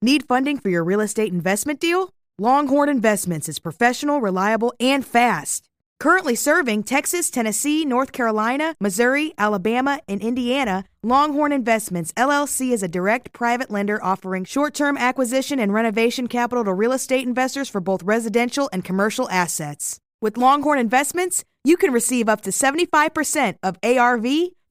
Need funding for your real estate investment deal? Longhorn Investments is professional, reliable, and fast. Currently serving Texas, Tennessee, North Carolina, Missouri, Alabama, and Indiana, Longhorn Investments LLC is a direct private lender offering short term acquisition and renovation capital to real estate investors for both residential and commercial assets. With Longhorn Investments, you can receive up to 75% of ARV,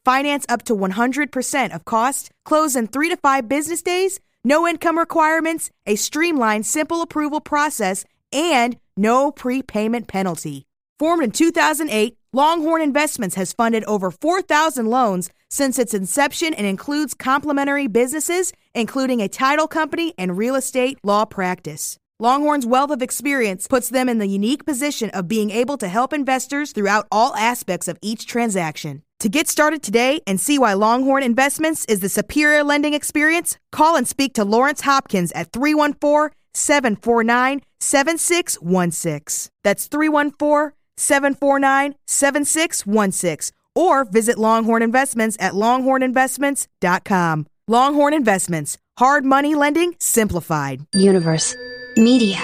finance up to 100% of cost, close in three to five business days, no income requirements, a streamlined, simple approval process, and no prepayment penalty. Formed in 2008, Longhorn Investments has funded over 4,000 loans since its inception and includes complementary businesses, including a title company and real estate law practice. Longhorn's wealth of experience puts them in the unique position of being able to help investors throughout all aspects of each transaction. To get started today and see why Longhorn Investments is the superior lending experience, call and speak to Lawrence Hopkins at 314 749 7616. That's 314 749 7616 or visit Longhorn Investments at longhorninvestments.com. Longhorn Investments, hard money lending simplified. Universe, media,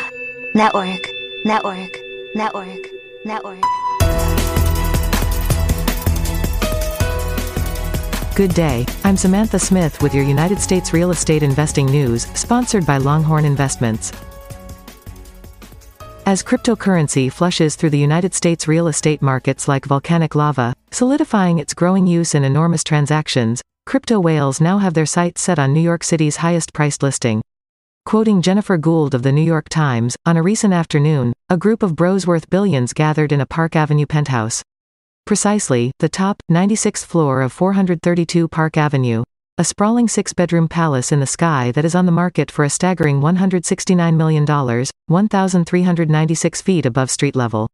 network, network, network, network. Good day, I'm Samantha Smith with your United States Real Estate Investing News, sponsored by Longhorn Investments. As cryptocurrency flushes through the United States real estate markets like volcanic lava, solidifying its growing use in enormous transactions, crypto whales now have their sights set on New York City's highest priced listing. Quoting Jennifer Gould of the New York Times, on a recent afternoon, a group of bros worth billions gathered in a Park Avenue penthouse. Precisely, the top, 96th floor of 432 Park Avenue, a sprawling six-bedroom palace in the sky that is on the market for a staggering $169 million, 1,396 feet above street level.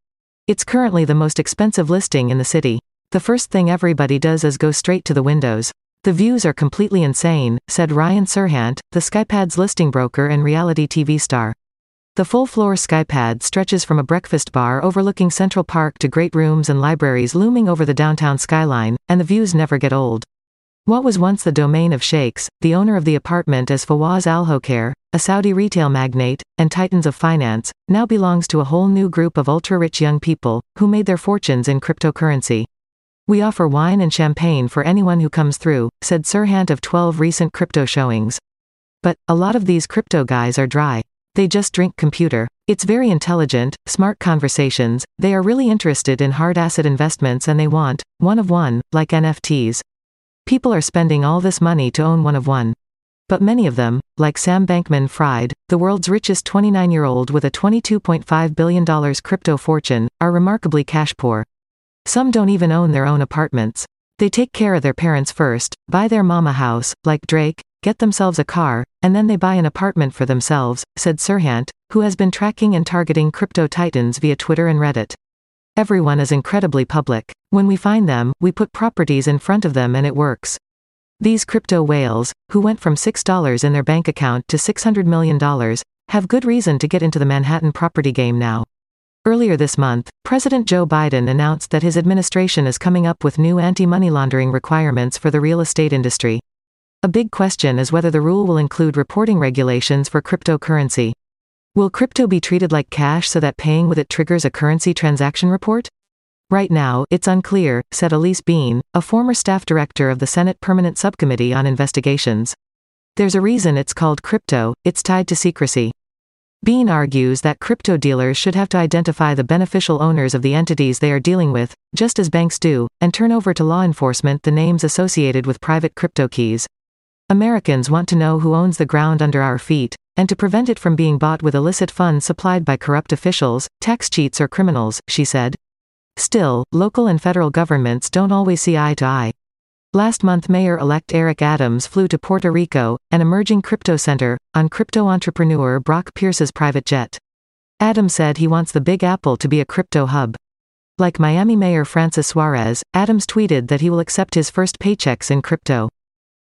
It's currently the most expensive listing in the city. The first thing everybody does is go straight to the windows. The views are completely insane, said Ryan Serhant, the Skypad's listing broker and reality TV star. The full-floor Skypad stretches from a breakfast bar overlooking Central Park to great rooms and libraries looming over the downtown skyline, and the views never get old. What was once the domain of sheikhs, the owner of the apartment as Fawaz Al Hokair, a Saudi retail magnate, and titans of finance, now belongs to a whole new group of ultra-rich young people, who made their fortunes in cryptocurrency. We offer wine and champagne for anyone who comes through, said Serhant of 12 recent crypto showings. But, a lot of these crypto guys are dry. They just drink kombucha. It's very intelligent, smart conversations, they are really interested in hard asset investments and they want, one of one, like NFTs. People are spending all this money to own one of one. But many of them, like Sam Bankman Fried, the world's richest 29 year old with a $22.5 billion crypto fortune, are remarkably cash poor. Some don't even own their own apartments. They take care of their parents first, buy their mama house, like Drake, get themselves a car, and then they buy an apartment for themselves, said Serhant, who has been tracking and targeting crypto titans via Twitter and Reddit. Everyone is incredibly public. When we find them, we put properties in front of them and it works. These crypto whales, who went from $6 in their bank account to $600 million, have good reason to get into the Manhattan property game now. Earlier this month, President Joe Biden announced that his administration is coming up with new anti-money laundering requirements for the real estate industry. A big question is whether the rule will include reporting regulations for cryptocurrency. Will crypto be treated like cash so that paying with it triggers a currency transaction report? Right now, it's unclear, said Elise Bean, a former staff director of the Senate Permanent Subcommittee on Investigations. There's a reason it's called crypto, it's tied to secrecy. Bean argues that crypto dealers should have to identify the beneficial owners of the entities they are dealing with, just as banks do, and turn over to law enforcement the names associated with private crypto keys. Americans want to know who owns the ground under our feet, and to prevent it from being bought with illicit funds supplied by corrupt officials, tax cheats or criminals, she said. Still, local and federal governments don't always see eye to eye. Last month Mayor-elect Eric Adams flew to Puerto Rico, an emerging crypto center, on crypto entrepreneur Brock Pierce's private jet. Adams said he wants the Big Apple to be a crypto hub. Like Miami Mayor Francis Suarez, Adams tweeted that he will accept his first paychecks in crypto.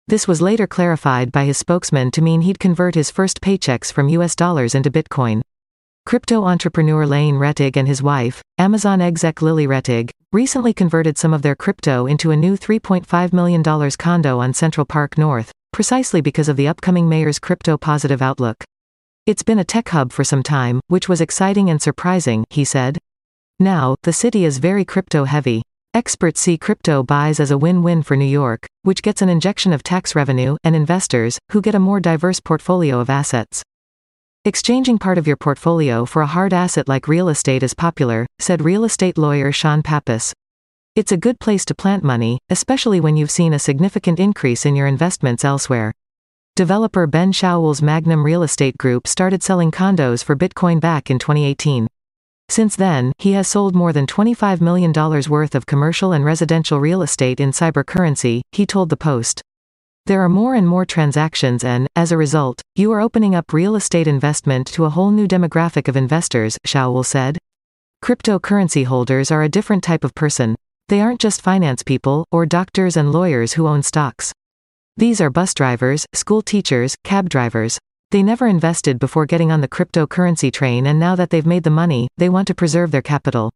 This was later clarified by his spokesman to mean he'd convert his first paychecks from US dollars into Bitcoin. Crypto entrepreneur Lane Rettig and his wife, Amazon exec Lily Rettig, recently converted some of their crypto into a new $3.5 million condo on Central Park North, precisely because of the upcoming mayor's crypto positive outlook. It's been a tech hub for some time, which was exciting and surprising, he said. Now, the city is very crypto heavy. Experts see crypto buys as a win-win for New York, which gets an injection of tax revenue, and investors, who get a more diverse portfolio of assets. Exchanging part of your portfolio for a hard asset like real estate is popular, said real estate lawyer Sean Pappas. It's a good place to plant money, especially when you've seen a significant increase in your investments elsewhere. Developer Ben Shaoul's Magnum Real Estate Group started selling condos for Bitcoin back in 2018. Since then, he has sold more than $25 million worth of commercial and residential real estate in cybercurrency, he told the Post. There are more and more transactions and, as a result, you are opening up real estate investment to a whole new demographic of investors, Shaoul said. Cryptocurrency holders are a different type of person. They aren't just finance people, or doctors and lawyers who own stocks. These are bus drivers, school teachers, cab drivers. They never invested before getting on the cryptocurrency train and now that they've made the money, they want to preserve their capital.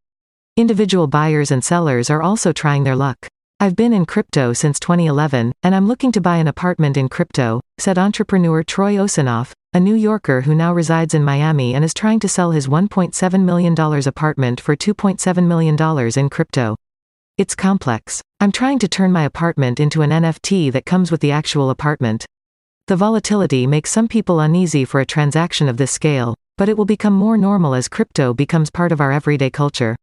Individual buyers and sellers are also trying their luck. I've been in crypto since 2011, and I'm looking to buy an apartment in crypto, said entrepreneur Troy Osinoff, a New Yorker who now resides in Miami and is trying to sell his $1.7 million apartment for $2.7 million in crypto. It's complex. I'm trying to turn my apartment into an NFT that comes with the actual apartment. The volatility makes some people uneasy for a transaction of this scale, but it will become more normal as crypto becomes part of our everyday culture.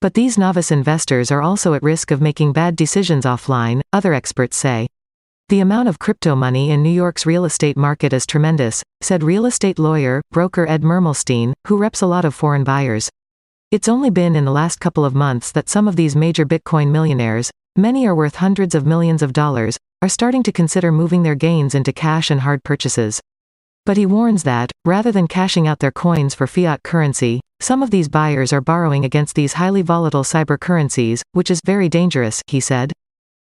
But these novice investors are also at risk of making bad decisions offline, other experts say. The amount of crypto money in New York's real estate market is tremendous, said real estate lawyer, broker Ed Mermelstein, who reps a lot of foreign buyers. It's only been in the last couple of months that some of these major Bitcoin millionaires, many are worth hundreds of millions of dollars, are starting to consider moving their gains into cash and hard purchases. But he warns that, rather than cashing out their coins for fiat currency, some of these buyers are borrowing against these highly volatile cyber currencies, which is very dangerous, he said.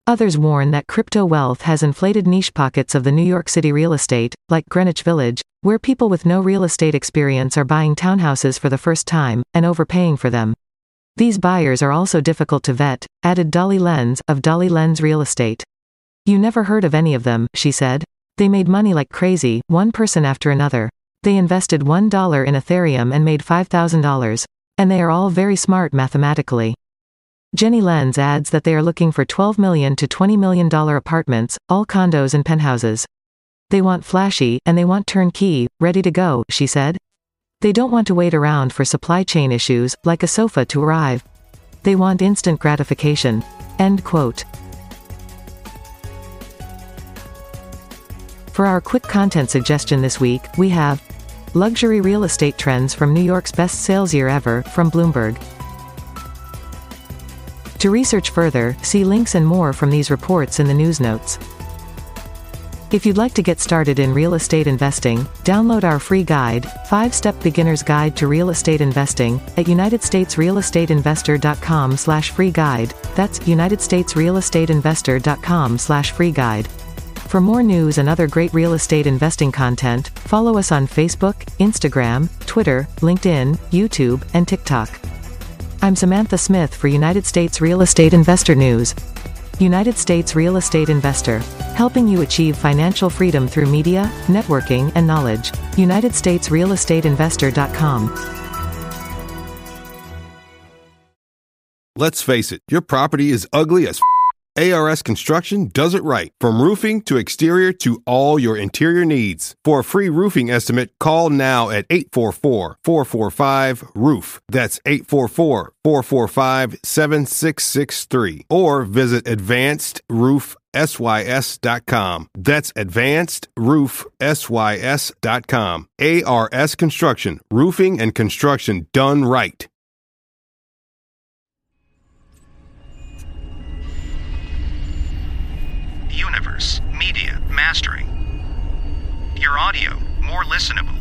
Others warn that crypto wealth has inflated niche pockets of the New York City real estate, like Greenwich Village, where people with no real estate experience are buying townhouses for the first time, and overpaying for them. These buyers are also difficult to vet, added Dolly Lenz, of Dolly Lenz Real Estate. You never heard of any of them, she said. They made money like crazy, one person after another. They invested $1 in Ethereum and made $5,000. And they are all very smart mathematically. Jenny Lenz adds that they are looking for 12 million to $20 million apartments, all condos and penthouses. They want flashy, and they want turnkey, ready to go, she said. They don't want to wait around for supply chain issues, like a sofa to arrive. They want instant gratification. End quote. For our quick content suggestion this week, we have Luxury Real Estate Trends from New York's Best Sales Year Ever from Bloomberg. To research further, see links and more from these reports in the news notes. If you'd like to get started in real estate investing, download our free guide, 5-Step Beginner's Guide to Real Estate Investing, at unitedstatesrealestateinvestor.com slash free guide, that's unitedstatesrealestateinvestor.com slash free guide. For more news and other great real estate investing content, follow us on Facebook, Instagram, Twitter, LinkedIn, YouTube, and TikTok. I'm Samantha Smith for United States Real Estate Investor News. United States Real Estate Investor, helping you achieve financial freedom through media, networking, and knowledge. UnitedStatesRealEstateInvestor.com. Let's face it, your property is ugly as ARS Construction does it right. From roofing to exterior to all your interior needs. For a free roofing estimate, call now at 844 445 ROOF. That's 844 445 7663. Or visit advancedroofsys.com. That's advancedroofsys.com. ARS Construction, roofing and construction done right. Universe